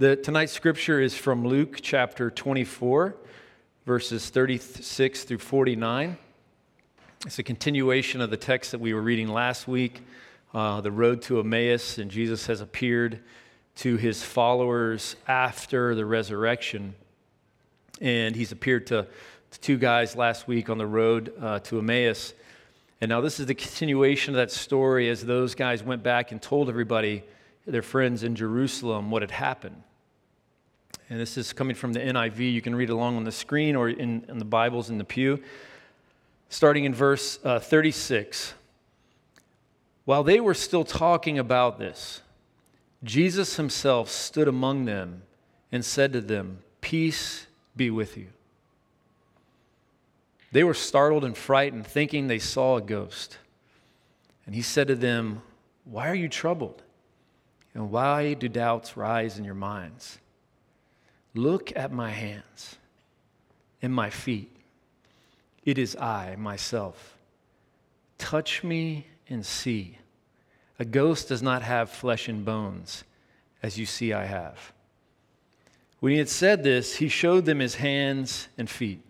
The, tonight's scripture is from Luke chapter 24, verses 36 through 49. It's a continuation of the text that we were reading last week, uh, the road to Emmaus, and Jesus has appeared to his followers after the resurrection. And he's appeared to, to two guys last week on the road uh, to Emmaus. And now this is the continuation of that story as those guys went back and told everybody, their friends in Jerusalem, what had happened. And this is coming from the NIV. You can read along on the screen or in, in the Bibles in the pew. Starting in verse uh, 36. While they were still talking about this, Jesus himself stood among them and said to them, Peace be with you. They were startled and frightened, thinking they saw a ghost. And he said to them, Why are you troubled? And why do doubts rise in your minds? Look at my hands and my feet. It is I, myself. Touch me and see. A ghost does not have flesh and bones, as you see I have. When he had said this, he showed them his hands and feet.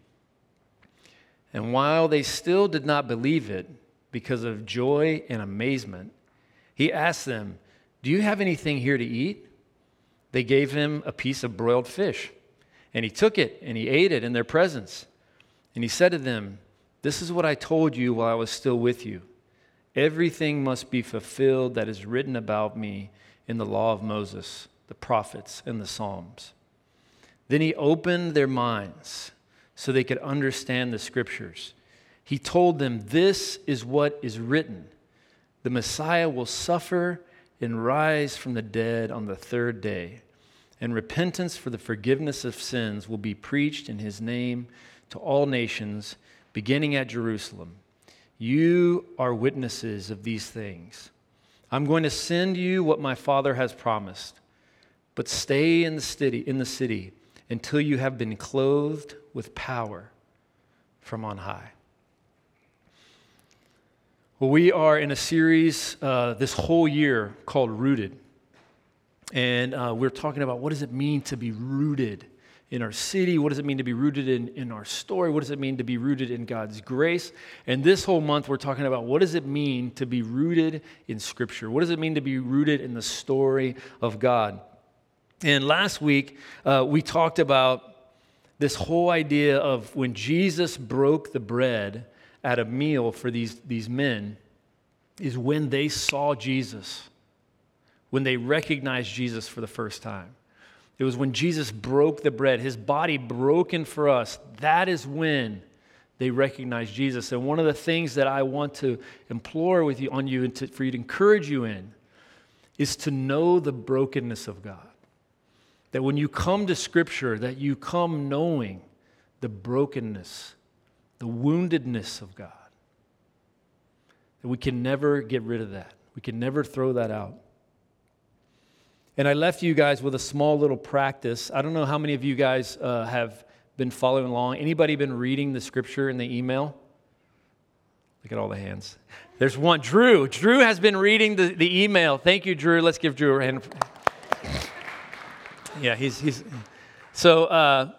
And while they still did not believe it, because of joy and amazement, he asked them, Do you have anything here to eat? They gave him a piece of broiled fish, and he took it and he ate it in their presence. And he said to them, This is what I told you while I was still with you. Everything must be fulfilled that is written about me in the law of Moses, the prophets, and the Psalms. Then he opened their minds so they could understand the scriptures. He told them, This is what is written the Messiah will suffer and rise from the dead on the third day, and repentance for the forgiveness of sins will be preached in his name to all nations, beginning at Jerusalem. You are witnesses of these things. I'm going to send you what my Father has promised, but stay in the city, in the city until you have been clothed with power from on high. Well, we are in a series uh, this whole year called Rooted. And uh, we're talking about what does it mean to be rooted in our city? What does it mean to be rooted in, in our story? What does it mean to be rooted in God's grace? And this whole month, we're talking about what does it mean to be rooted in Scripture? What does it mean to be rooted in the story of God? And last week, uh, we talked about this whole idea of when Jesus broke the bread at a meal for these, these men is when they saw Jesus, when they recognized Jesus for the first time. It was when Jesus broke the bread, his body broken for us. That is when they recognized Jesus. And one of the things that I want to implore with you on you and to, for you to encourage you in is to know the brokenness of God. That when you come to Scripture, that you come knowing the brokenness the woundedness of God. That we can never get rid of that. We can never throw that out. And I left you guys with a small little practice. I don't know how many of you guys uh, have been following along. Anybody been reading the scripture in the email? Look at all the hands. There's one. Drew. Drew has been reading the, the email. Thank you, Drew. Let's give Drew a hand. Yeah, he's, he's so uh,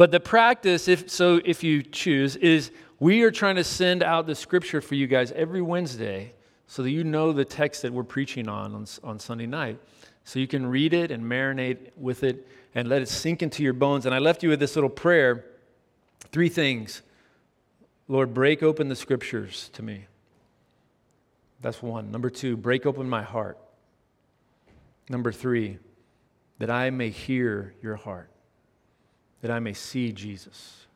but the practice, if so, if you choose, is we are trying to send out the scripture for you guys every Wednesday so that you know the text that we're preaching on, on on Sunday night. So you can read it and marinate with it and let it sink into your bones. And I left you with this little prayer three things Lord, break open the scriptures to me. That's one. Number two, break open my heart. Number three, that I may hear your heart that I may see Jesus.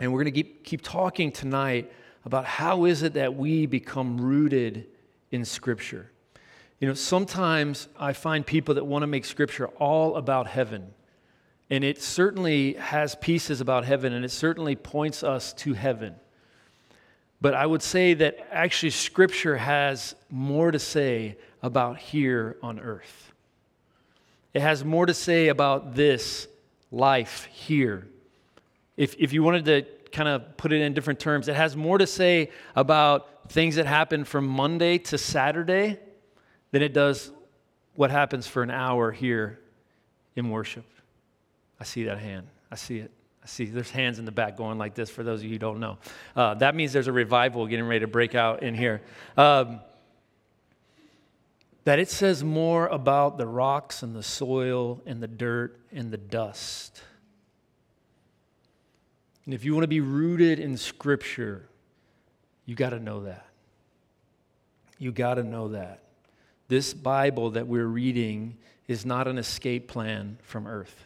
And we're going to keep, keep talking tonight about how is it that we become rooted in Scripture. You know, sometimes I find people that want to make Scripture all about heaven. And it certainly has pieces about heaven, and it certainly points us to heaven. But I would say that actually Scripture has more to say about here on earth. It has more to say about this life here. If, if you wanted to kind of put it in different terms, it has more to say about things that happen from Monday to Saturday than it does what happens for an hour here in worship? I see that hand. I see it. I see there's hands in the back going like this for those of you who don't know. Uh, that means there's a revival getting ready to break out in here. Um, that it says more about the rocks and the soil and the dirt and the dust. And if you want to be rooted in Scripture, you got to know that. You got to know that. This Bible that we're reading is not an escape plan from earth,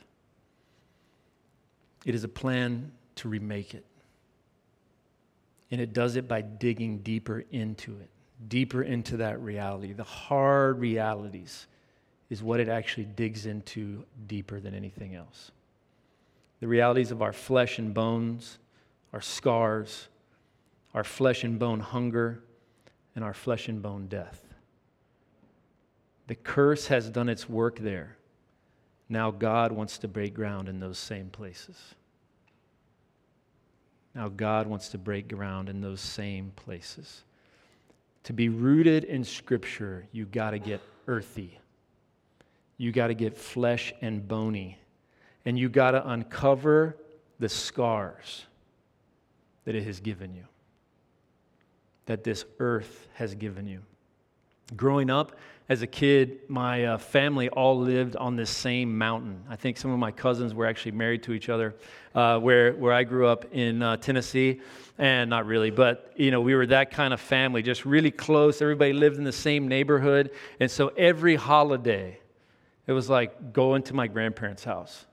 it is a plan to remake it. And it does it by digging deeper into it, deeper into that reality. The hard realities is what it actually digs into deeper than anything else. The realities of our flesh and bones, our scars, our flesh and bone hunger, and our flesh and bone death. The curse has done its work there. Now God wants to break ground in those same places. Now God wants to break ground in those same places. To be rooted in Scripture, you got to get earthy. You got to get flesh and bony. And you got to uncover the scars that it has given you, that this earth has given you. Growing up, as a kid, my uh, family all lived on this same mountain. I think some of my cousins were actually married to each other, uh, where, where I grew up in uh, Tennessee. And not really, but you know, we were that kind of family, just really close. Everybody lived in the same neighborhood. And so every holiday, it was like going to my grandparents' house.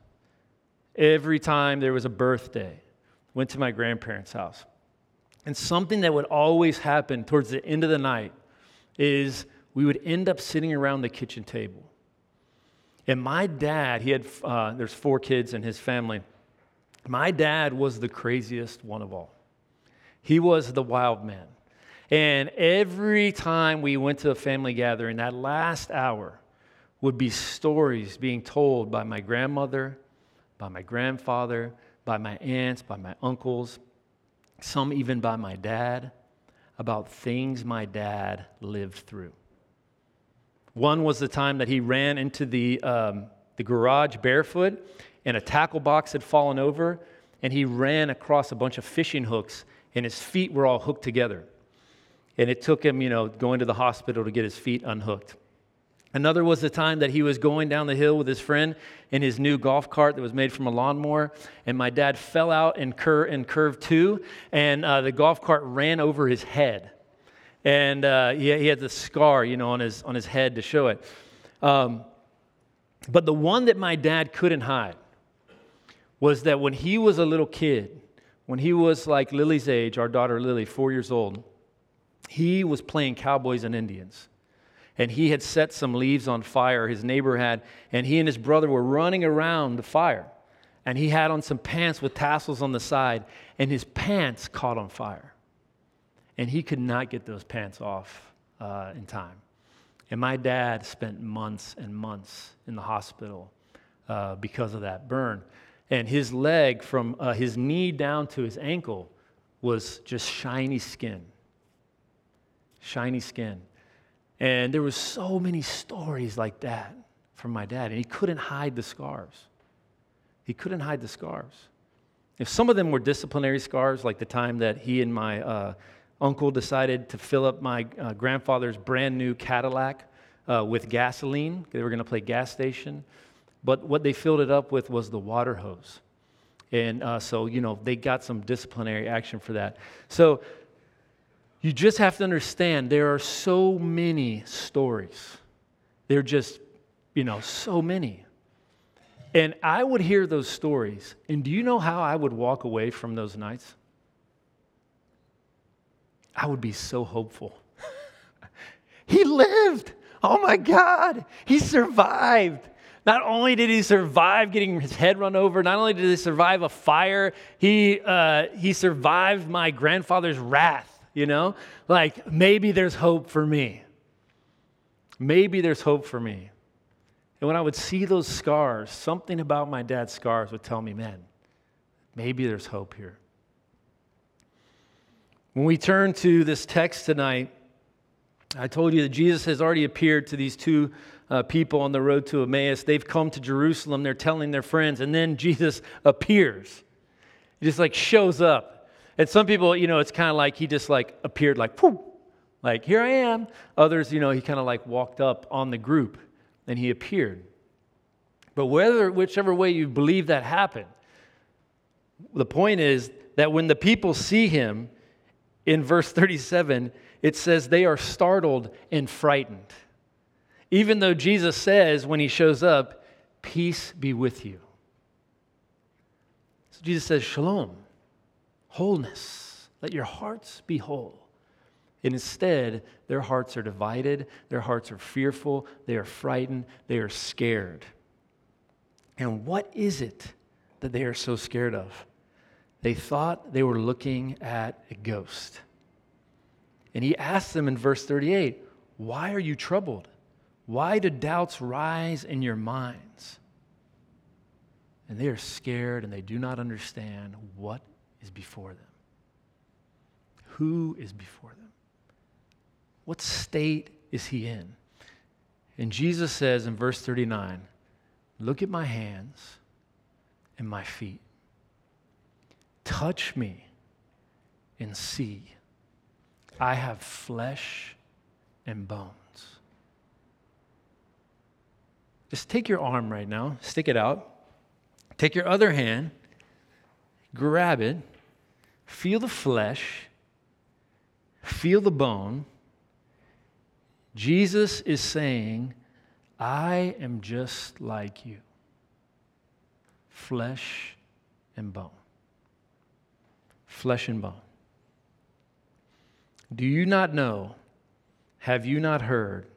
Every time there was a birthday, went to my grandparents' house. And something that would always happen towards the end of the night is we would end up sitting around the kitchen table. And my dad, he had, uh, there's four kids in his family. My dad was the craziest one of all. He was the wild man. And every time we went to a family gathering, that last hour would be stories being told by my grandmother, by my grandfather, by my aunts, by my uncles, some even by my dad, about things my dad lived through. One was the time that he ran into the, um, the garage barefoot and a tackle box had fallen over, and he ran across a bunch of fishing hooks, and his feet were all hooked together. And it took him, you know, going to the hospital to get his feet unhooked. Another was the time that he was going down the hill with his friend in his new golf cart that was made from a lawnmower, and my dad fell out in, cur- in curve two, and uh, the golf cart ran over his head and uh, he, he had the scar, you know, on his, on his head to show it. Um, but the one that my dad couldn't hide was that when he was a little kid, when he was like Lily's age, our daughter Lily, four years old, he was playing cowboys and Indians. And he had set some leaves on fire, his neighbor had, and he and his brother were running around the fire. And he had on some pants with tassels on the side, and his pants caught on fire and he could not get those pants off uh, in time. And my dad spent months and months in the hospital uh, because of that burn. And his leg, from uh, his knee down to his ankle, was just shiny skin. Shiny skin. And there was so many stories like that from my dad, and he couldn't hide the scars. He couldn't hide the scars. If some of them were disciplinary scars, like the time that he and my uh, uncle decided to fill up my uh, grandfather's brand new Cadillac uh, with gasoline. They were going to play gas station. But what they filled it up with was the water hose. And uh, so, you know, they got some disciplinary action for that. So you just have to understand there are so many stories. They're just, you know, so many. And I would hear those stories. And do you know how I would walk away from those nights? I would be so hopeful. he lived. Oh my God. He survived. Not only did he survive getting his head run over, not only did he survive a fire, he, uh, he survived my grandfather's wrath, you know? Like, maybe there's hope for me. Maybe there's hope for me. And when I would see those scars, something about my dad's scars would tell me, man, maybe there's hope here. When we turn to this text tonight, I told you that Jesus has already appeared to these two uh, people on the road to Emmaus. They've come to Jerusalem, they're telling their friends, and then Jesus appears. He just like shows up. And some people, you know, it's kind of like he just like appeared like, Poof, like, here I am. Others, you know, he kind of like walked up on the group and he appeared. But whether, whichever way you believe that happened, the point is that when the people see him in verse 37, it says they are startled and frightened. Even though Jesus says when he shows up, Peace be with you. So Jesus says, Shalom, wholeness. Let your hearts be whole. And instead, their hearts are divided, their hearts are fearful, they are frightened, they are scared. And what is it that they are so scared of? They thought they were looking at a ghost. And he asked them in verse 38 Why are you troubled? Why do doubts rise in your minds? And they are scared and they do not understand what is before them. Who is before them? What state is he in? And Jesus says in verse 39 Look at my hands and my feet. Touch me and see. I have flesh and bones. Just take your arm right now, stick it out. Take your other hand, grab it, feel the flesh, feel the bone. Jesus is saying, I am just like you flesh and bone. Flesh and bone. Do you not know, have you not heard,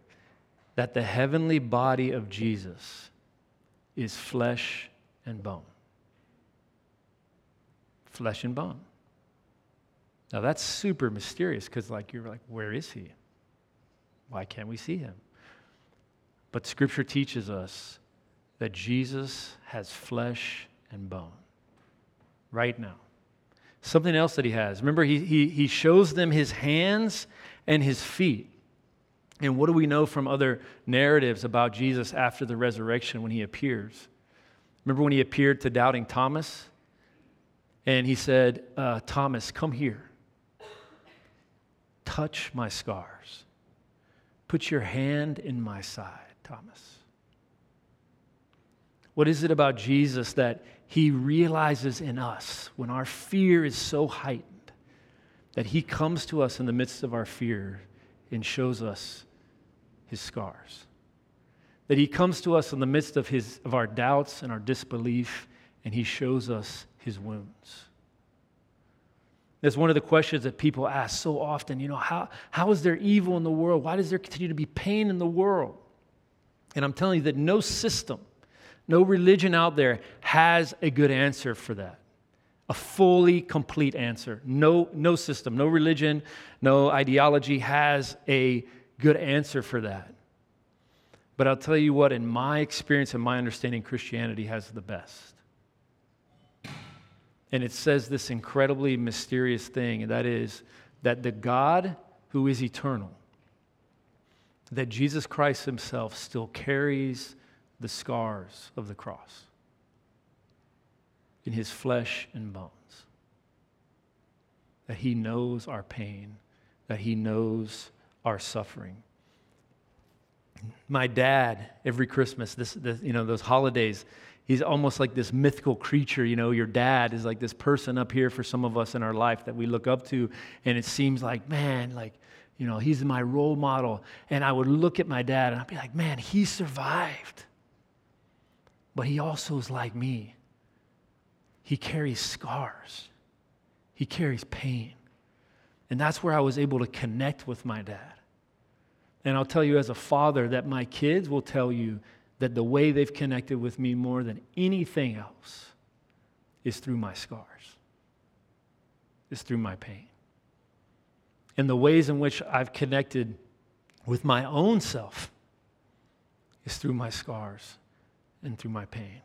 that the heavenly body of Jesus is flesh and bone? Flesh and bone. Now that's super mysterious because, like, you're like, where is he? Why can't we see him? But Scripture teaches us that Jesus has flesh and bone right now. Something else that he has. Remember, he, he, he shows them his hands and his feet. And what do we know from other narratives about Jesus after the resurrection when he appears? Remember when he appeared to doubting Thomas? And he said, uh, Thomas, come here. Touch my scars. Put your hand in my side, Thomas. What is it about Jesus that he realizes in us when our fear is so heightened that he comes to us in the midst of our fear and shows us his scars? That he comes to us in the midst of, his, of our doubts and our disbelief and he shows us his wounds. That's one of the questions that people ask so often. You know, how, how is there evil in the world? Why does there continue to be pain in the world? And I'm telling you that no system, no religion out there has a good answer for that. A fully complete answer. No, no system, no religion, no ideology has a good answer for that. But I'll tell you what, in my experience and my understanding, Christianity has the best. And it says this incredibly mysterious thing, and that is that the God who is eternal, that Jesus Christ himself still carries the scars of the cross in his flesh and bones. That he knows our pain, that he knows our suffering. My dad, every Christmas, this, this you know, those holidays, he's almost like this mythical creature. You know, your dad is like this person up here for some of us in our life that we look up to. And it seems like, man, like, you know, he's my role model. And I would look at my dad and I'd be like, man, he survived. But he also is like me. He carries scars, he carries pain. And that's where I was able to connect with my dad. And I'll tell you as a father that my kids will tell you that the way they've connected with me more than anything else is through my scars, is through my pain. And the ways in which I've connected with my own self is through my scars and through my pain.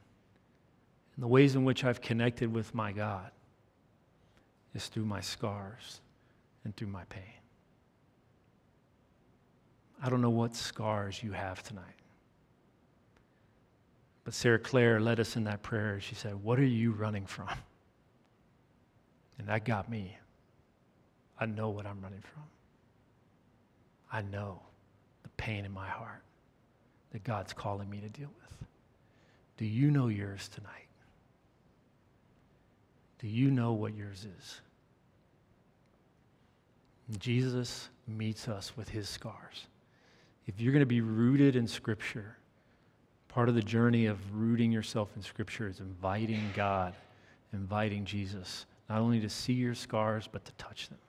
And the ways in which I've connected with my God is through my scars and through my pain. I don't know what scars you have tonight. But Sarah Claire led us in that prayer. She said, What are you running from? And that got me. I know what I'm running from. I know the pain in my heart that God's calling me to deal with. Do you know yours tonight? Do you know what yours is? Jesus meets us with his scars. If you're going to be rooted in Scripture, part of the journey of rooting yourself in Scripture is inviting God, inviting Jesus, not only to see your scars, but to touch them.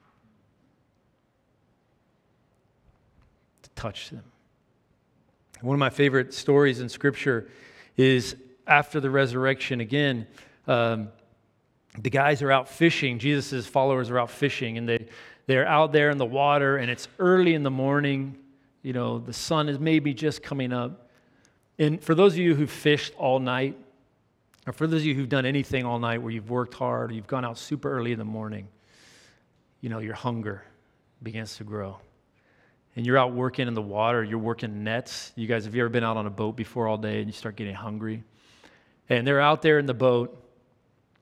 To touch them. One of my favorite stories in Scripture is after the resurrection, again, um, the guys are out fishing. Jesus' followers are out fishing, and they, they're out there in the water, and it's early in the morning. You know, the sun is maybe just coming up. And for those of you who've fished all night, or for those of you who've done anything all night where you've worked hard, or you've gone out super early in the morning, you know, your hunger begins to grow. And you're out working in the water, you're working nets. You guys, have you ever been out on a boat before all day and you start getting hungry? And they're out there in the boat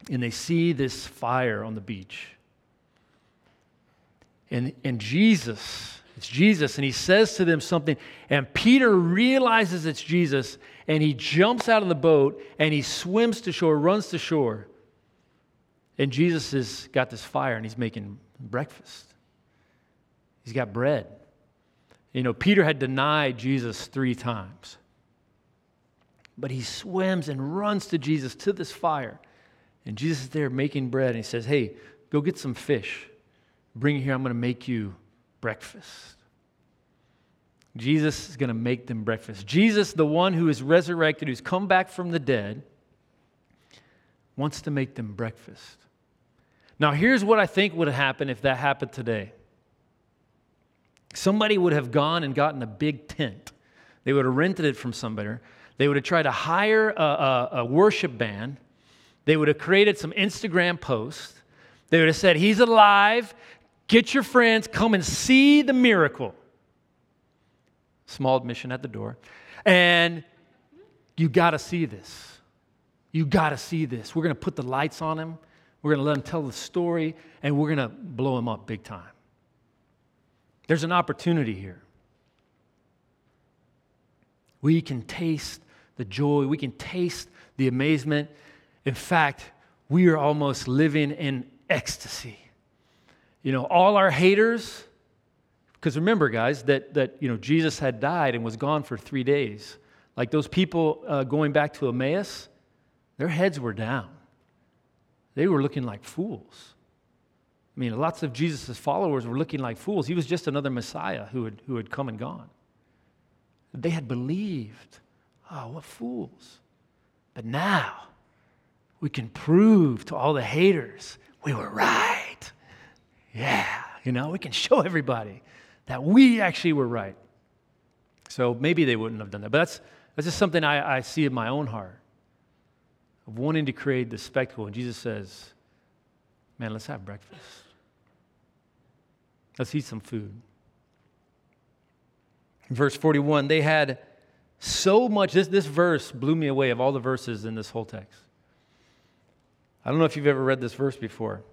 and they see this fire on the beach. And, and Jesus, it's Jesus, and he says to them something, and Peter realizes it's Jesus, and he jumps out of the boat and he swims to shore, runs to shore. And Jesus has got this fire and he's making breakfast. He's got bread. You know, Peter had denied Jesus three times. But he swims and runs to Jesus to this fire. And Jesus is there making bread, and he says, Hey, go get some fish. Bring it here. I'm going to make you breakfast. Jesus is going to make them breakfast. Jesus, the one who is resurrected, who's come back from the dead, wants to make them breakfast. Now, here's what I think would happen if that happened today somebody would have gone and gotten a big tent, they would have rented it from somebody. They would have tried to hire a, a, a worship band. They would have created some Instagram posts. They would have said, He's alive. Get your friends, come and see the miracle. Small admission at the door. And you got to see this. You got to see this. We're going to put the lights on him. We're going to let him tell the story, and we're going to blow him up big time. There's an opportunity here. We can taste the joy, we can taste the amazement. In fact, we are almost living in ecstasy. You know, all our haters, because remember, guys, that, that you know, Jesus had died and was gone for three days. Like those people uh, going back to Emmaus, their heads were down. They were looking like fools. I mean, lots of Jesus' followers were looking like fools. He was just another Messiah who had, who had come and gone. They had believed. Oh, what fools. But now we can prove to all the haters we were right. Yeah, you know, we can show everybody that we actually were right. So maybe they wouldn't have done that. But that's, that's just something I, I see in my own heart of wanting to create the spectacle. And Jesus says, man, let's have breakfast. Let's eat some food. verse 41, they had so much, this, this verse blew me away of all the verses in this whole text. I don't know if you've ever read this verse before.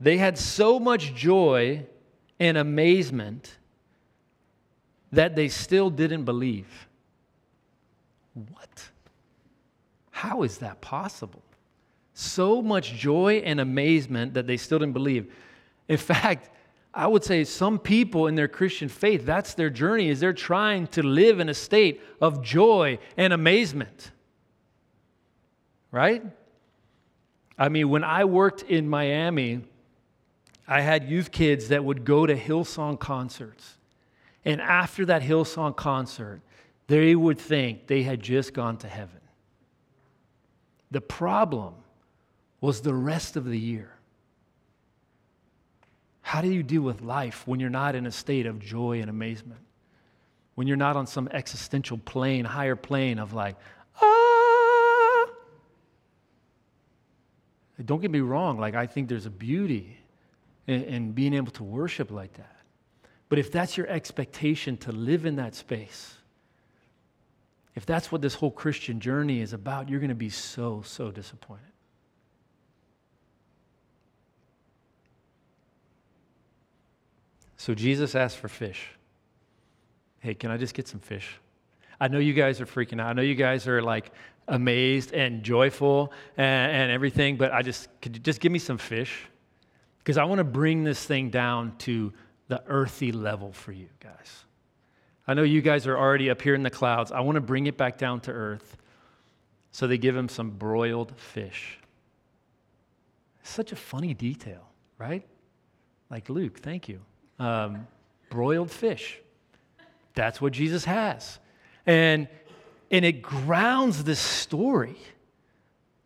They had so much joy and amazement that they still didn't believe. What? How is that possible? So much joy and amazement that they still didn't believe. In fact, I would say some people in their Christian faith, that's their journey, is they're trying to live in a state of joy and amazement. Right? I mean, when I worked in Miami, I had youth kids that would go to Hillsong concerts. And after that Hillsong concert, they would think they had just gone to heaven. The problem was the rest of the year. How do you deal with life when you're not in a state of joy and amazement? When you're not on some existential plane, higher plane of like, ah. Don't get me wrong, like, I think there's a beauty in, in being able to worship like that. But if that's your expectation to live in that space, if that's what this whole Christian journey is about, you're going to be so, so disappointed. So Jesus asked for fish. Hey, can I just get some fish? I know you guys are freaking out. I know you guys are like amazed and joyful and, and everything, but I just, could you just give me some fish? Because I want to bring this thing down to the earthy level for you guys. I know you guys are already up here in the clouds. I want to bring it back down to earth. So they give him some broiled fish. Such a funny detail, right? Like Luke, thank you. Um, broiled fish. That's what Jesus has. And, and it grounds this story,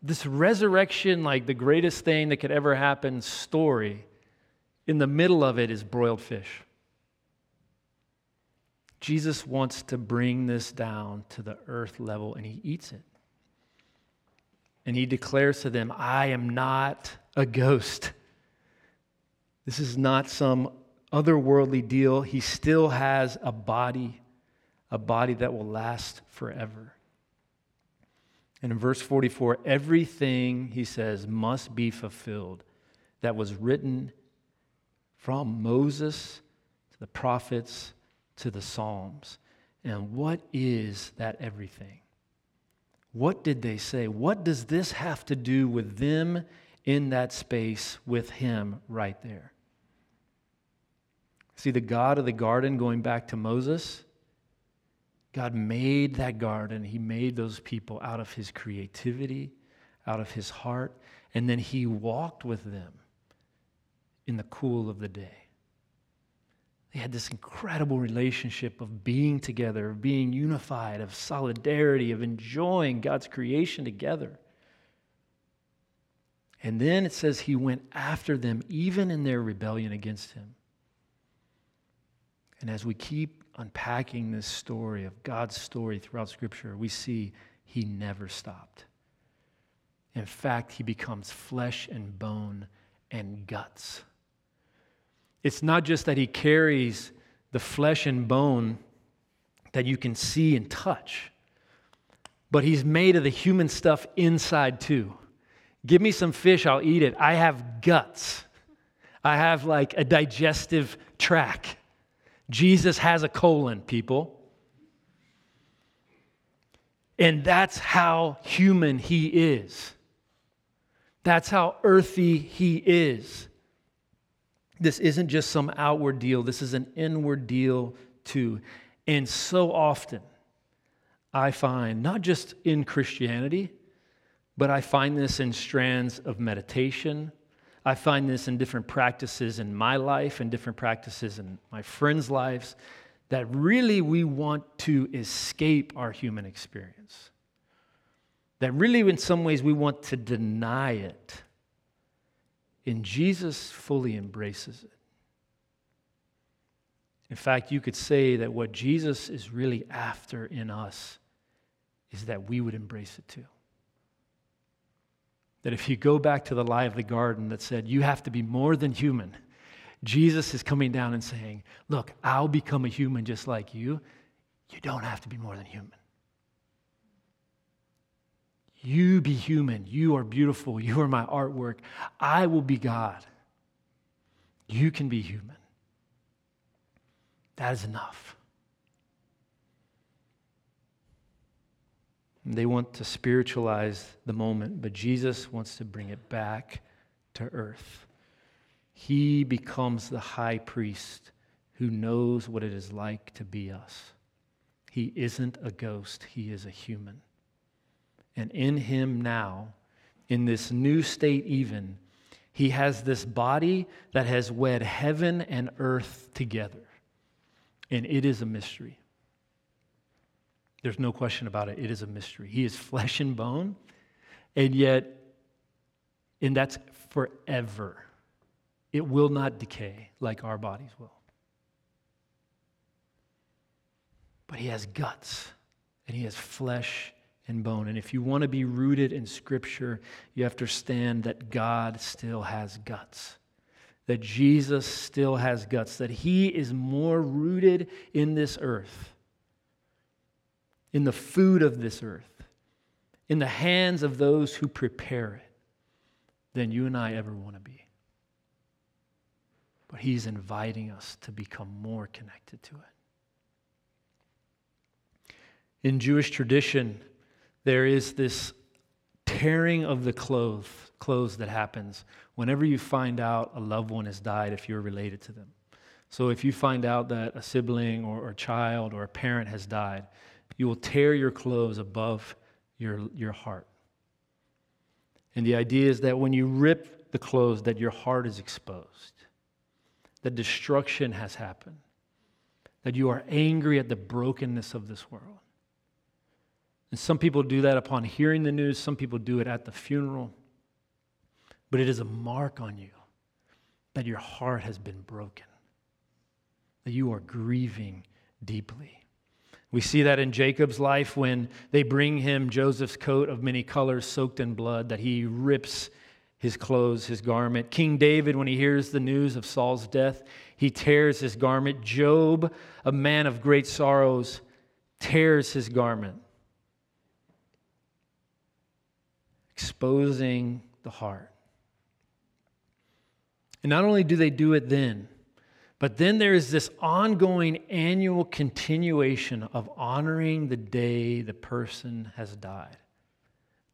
this resurrection, like the greatest thing that could ever happen story. In the middle of it is broiled fish. Jesus wants to bring this down to the earth level, and he eats it. And he declares to them, I am not a ghost. This is not some otherworldly deal. He still has a body a body that will last forever. And in verse 44, everything, he says, must be fulfilled that was written from Moses to the prophets to the Psalms. And what is that everything? What did they say? What does this have to do with them in that space with him right there? See, the God of the garden, going back to Moses, God made that garden, He made those people out of His creativity, out of His heart, and then He walked with them in the cool of the day. They had this incredible relationship of being together, of being unified, of solidarity, of enjoying God's creation together. And then it says he went after them even in their rebellion against him. And as we keep unpacking this story of God's story throughout Scripture, we see he never stopped. In fact, he becomes flesh and bone and guts. It's not just that he carries the flesh and bone that you can see and touch, but he's made of the human stuff inside too. Give me some fish, I'll eat it. I have guts. I have like a digestive tract. Jesus has a colon, people. And that's how human he is. That's how earthy he is. This isn't just some outward deal, this is an inward deal too. And so often, I find, not just in Christianity, but I find this in strands of meditation, I find this in different practices in my life and different practices in my friends' lives that really we want to escape our human experience. That really, in some ways, we want to deny it. And Jesus fully embraces it. In fact, you could say that what Jesus is really after in us is that we would embrace it too that if you go back to the lie of the garden that said, you have to be more than human, Jesus is coming down and saying, Look, I'll become a human just like you. You don't have to be more than human. You be human. You are beautiful. You are my artwork. I will be God. You can be human. That is enough. They want to spiritualize the moment, but Jesus wants to bring it back to earth. He becomes the high priest who knows what it is like to be us. He isn't a ghost, he is a human. And in him now, in this new state, even, he has this body that has wed heaven and earth together. And it is a mystery. There's no question about it. It is a mystery. He is flesh and bone, and yet, and that's forever. It will not decay like our bodies will. But he has guts, and he has flesh and bone. And if you want to be rooted in Scripture, you have to understand that God still has guts that Jesus still has guts, that he is more rooted in this earth in the food of this earth, in the hands of those who prepare it, than you and I ever want to be. But He's inviting us to become more connected to it. In Jewish tradition, there is this tearing of the clothes, clothes that happens whenever you find out a loved one has died if you're related to them. So if you find out that a sibling or, or a child or a parent has died, you will tear your clothes above your, your heart. And the idea is that when you rip the clothes, that your heart is exposed, that destruction has happened, that you are angry at the brokenness of this world. And some people do that upon hearing the news, some people do it at the funeral. But it is a mark on you that your heart has been broken, that you are grieving deeply. We see that in Jacob's life when they bring him Joseph's coat of many colors soaked in blood, that he rips his clothes, his garment. King David, when he hears the news of Saul's death, he tears his garment. Job, a man of great sorrows, tears his garment, exposing the heart. And not only do they do it then, but then there is this ongoing annual continuation of honoring the day the person has died.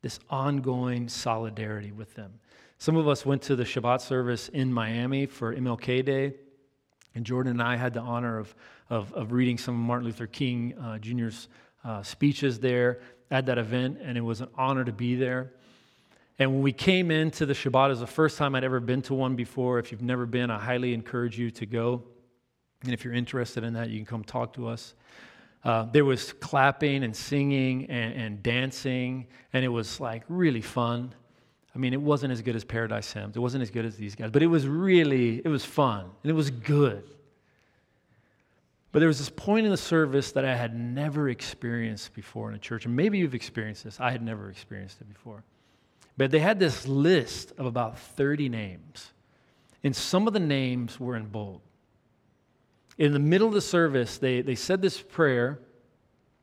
This ongoing solidarity with them. Some of us went to the Shabbat service in Miami for MLK Day, and Jordan and I had the honor of, of, of reading some of Martin Luther King uh, Jr.'s uh, speeches there at that event, and it was an honor to be there. And when we came into the Shabbat, it was the first time I'd ever been to one before. If you've never been, I highly encourage you to go. And if you're interested in that, you can come talk to us. Uh, there was clapping and singing and, and, dancing, and it was like really fun. I mean, it wasn't as good as Paradise Hymns. It wasn't as good as these guys, but it was really, it was fun and it was good. But there was this point in the service that I had never experienced before in a church, and maybe you've experienced this. I had never experienced it before. But they had this list of about 30 names, and some of the names were in bold. In the middle of the service, they, they said this prayer.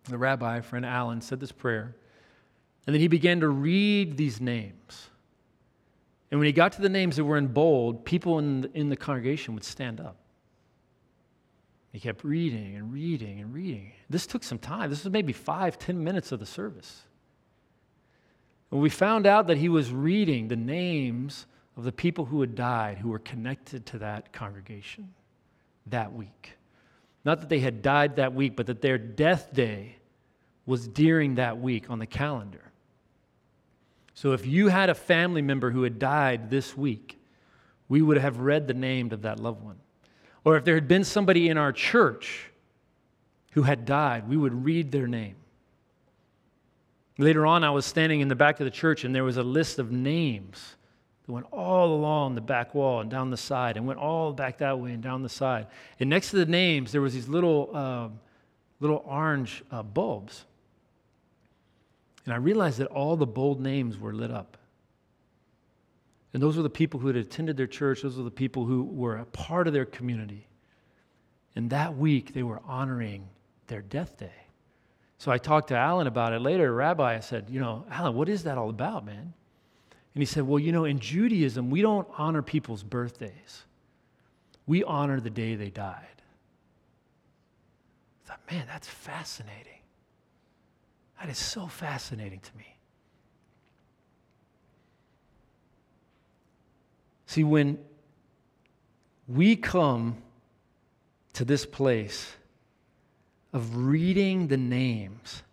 The rabbi, friend Alan, said this prayer. And then he began to read these names. And when he got to the names that were in bold, people in the, in the congregation would stand up. He kept reading and reading and reading. This took some time. This was maybe five, ten minutes of the service. And we found out that he was reading the names of the people who had died who were connected to that congregation that week. Not that they had died that week, but that their death day was during that week on the calendar. So if you had a family member who had died this week, we would have read the name of that loved one. Or if there had been somebody in our church who had died, we would read their name. Later on, I was standing in the back of the church and there was a list of names that went all along the back wall and down the side and went all back that way and down the side. And next to the names, there was these little, uh, little orange uh, bulbs. And I realized that all the bold names were lit up. And those were the people who had attended their church, those were the people who were a part of their community. And that week, they were honoring their death day. So I talked to Alan about it later. Rabbi, I said, You know, Alan, what is that all about, man? And he said, Well, you know, in Judaism, we don't honor people's birthdays, we honor the day they died. I thought, man, that's fascinating. That is so fascinating to me. See, when we come to this place of reading the names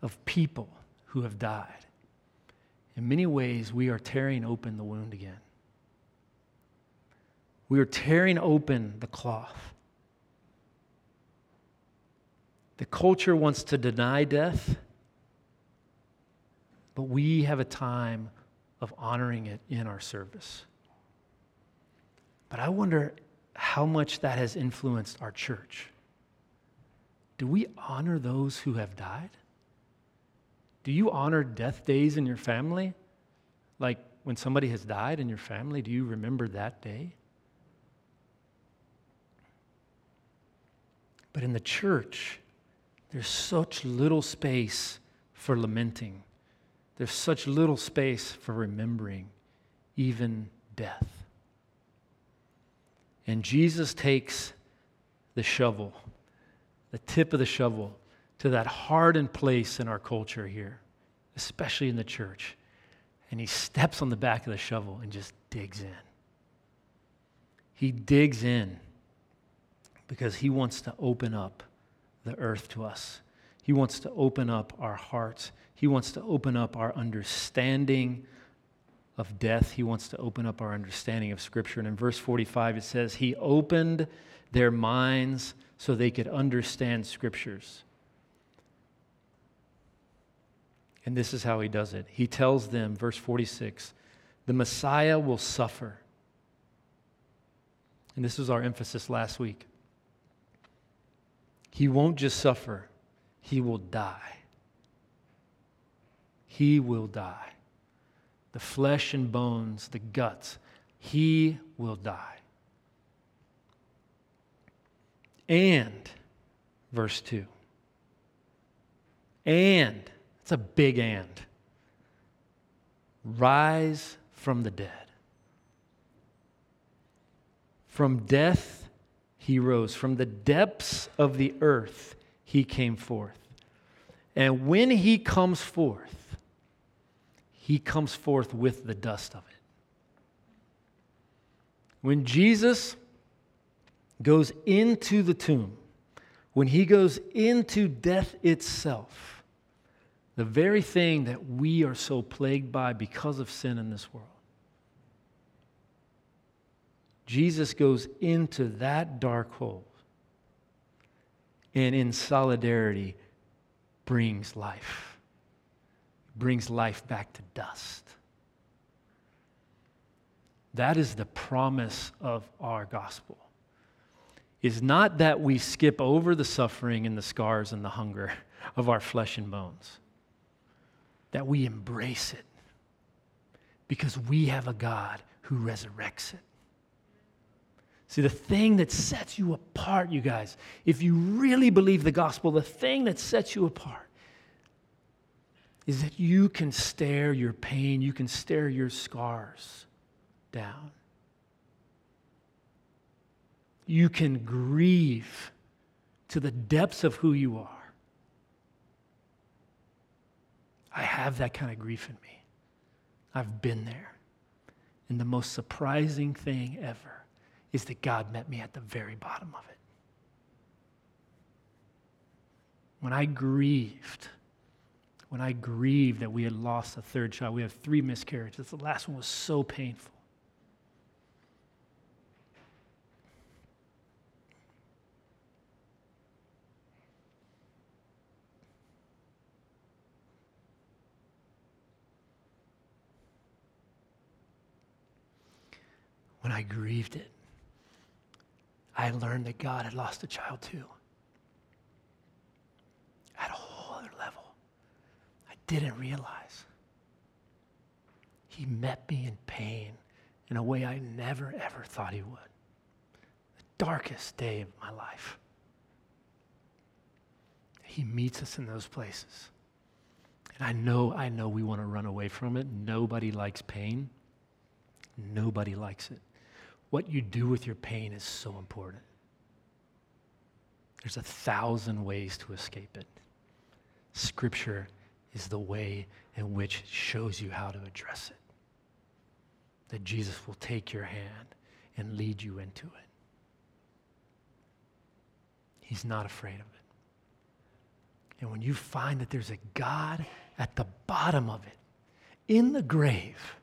of people who have died, in many ways, we are tearing open the wound again. We are tearing open the cloth. The culture wants to deny death, but we have a time of honoring it in our service. But I wonder how much that has influenced our church. Do we honor those who have died? Do you honor death days in your family? Like when somebody has died in your family, do you remember that day? But in the church, there's such little space for lamenting. There's such little space for remembering even death. And Jesus takes the shovel, the tip of the shovel, to that hardened place in our culture here, especially in the church. And he steps on the back of the shovel and just digs in. He digs in because he wants to open up the earth to us. He wants to open up our hearts. He wants to open up our understanding of death. He wants to open up our understanding of Scripture. And in verse 45, it says, He opened their minds so they could understand Scriptures. And this is how he does it. He tells them, verse 46, the Messiah will suffer. And this was our emphasis last week. He won't just suffer, he will die. He will die. The flesh and bones, the guts, he will die. And, verse 2, and it's a big and. Rise from the dead. From death, he rose. From the depths of the earth, he came forth. And when he comes forth, he comes forth with the dust of it. When Jesus goes into the tomb, when he goes into death itself, the very thing that we are so plagued by because of sin in this world. Jesus goes into that dark hole and in solidarity brings life, brings life back to dust. That is the promise of our gospel. Is not that we skip over the suffering and the scars and the hunger of our flesh and bones that we embrace it because we have a God who resurrects it. See, the thing that sets you apart, you guys, if you really believe the gospel, the thing that sets you apart is that you can stare your pain, you can stare your scars down. You can grieve to the depths of who you are I have that kind of grief in me. I've been there. And the most surprising thing ever is that God met me at the very bottom of it. When I grieved, when I grieved that we had lost a third child, we have three miscarriages. The last one was so painful. When I grieved it, I learned that God had lost a child too. At a whole other level. I didn't realize. He met me in pain in a way I never, ever thought he would. The darkest day of my life. He meets us in those places. And I know, I know we want to run away from it. Nobody likes pain. Nobody likes it. What you do with your pain is so important. There's a thousand ways to escape it. Scripture is the way in which it shows you how to address it. That Jesus will take your hand and lead you into it. He's not afraid of it. And when you find that there's a God at the bottom of it, in the grave,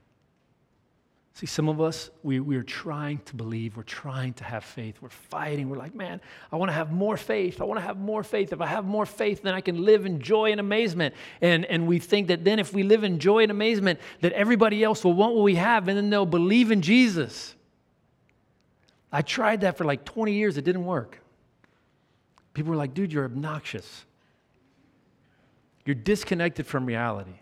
See, some of us, we, we're trying to believe, we're trying to have faith, we're fighting. We're like, man, I want to have more faith. I want to have more faith. If I have more faith, then I can live in joy and amazement. And, and we think that then if we live in joy and amazement, that everybody else will want what we have and then they'll believe in Jesus. I tried that for like 20 years, it didn't work. People were like, dude, you're obnoxious. You're disconnected from reality.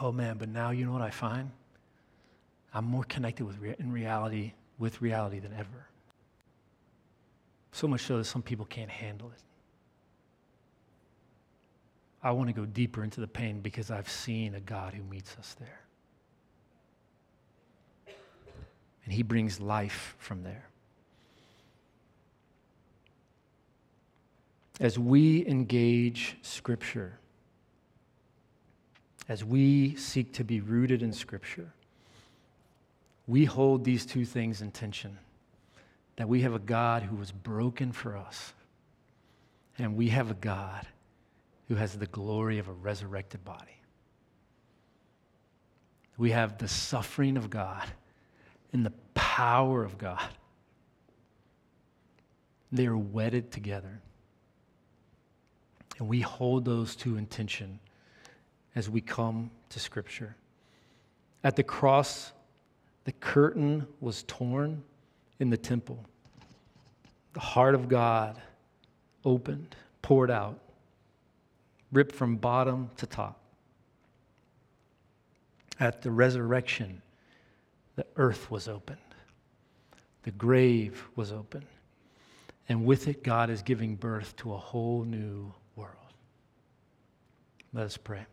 Oh man, but now you know what I find? I'm more connected with re- in reality with reality than ever. So much so that some people can't handle it. I want to go deeper into the pain because I've seen a God who meets us there. And He brings life from there. As we engage Scripture, as we seek to be rooted in Scripture, we hold these two things in tension that we have a God who was broken for us, and we have a God who has the glory of a resurrected body. We have the suffering of God and the power of God. They are wedded together. And we hold those two in tension as we come to Scripture. At the cross, the curtain was torn in the temple. The heart of God opened, poured out, ripped from bottom to top. At the resurrection, the earth was opened, the grave was open, and with it, God is giving birth to a whole new world. Let us pray.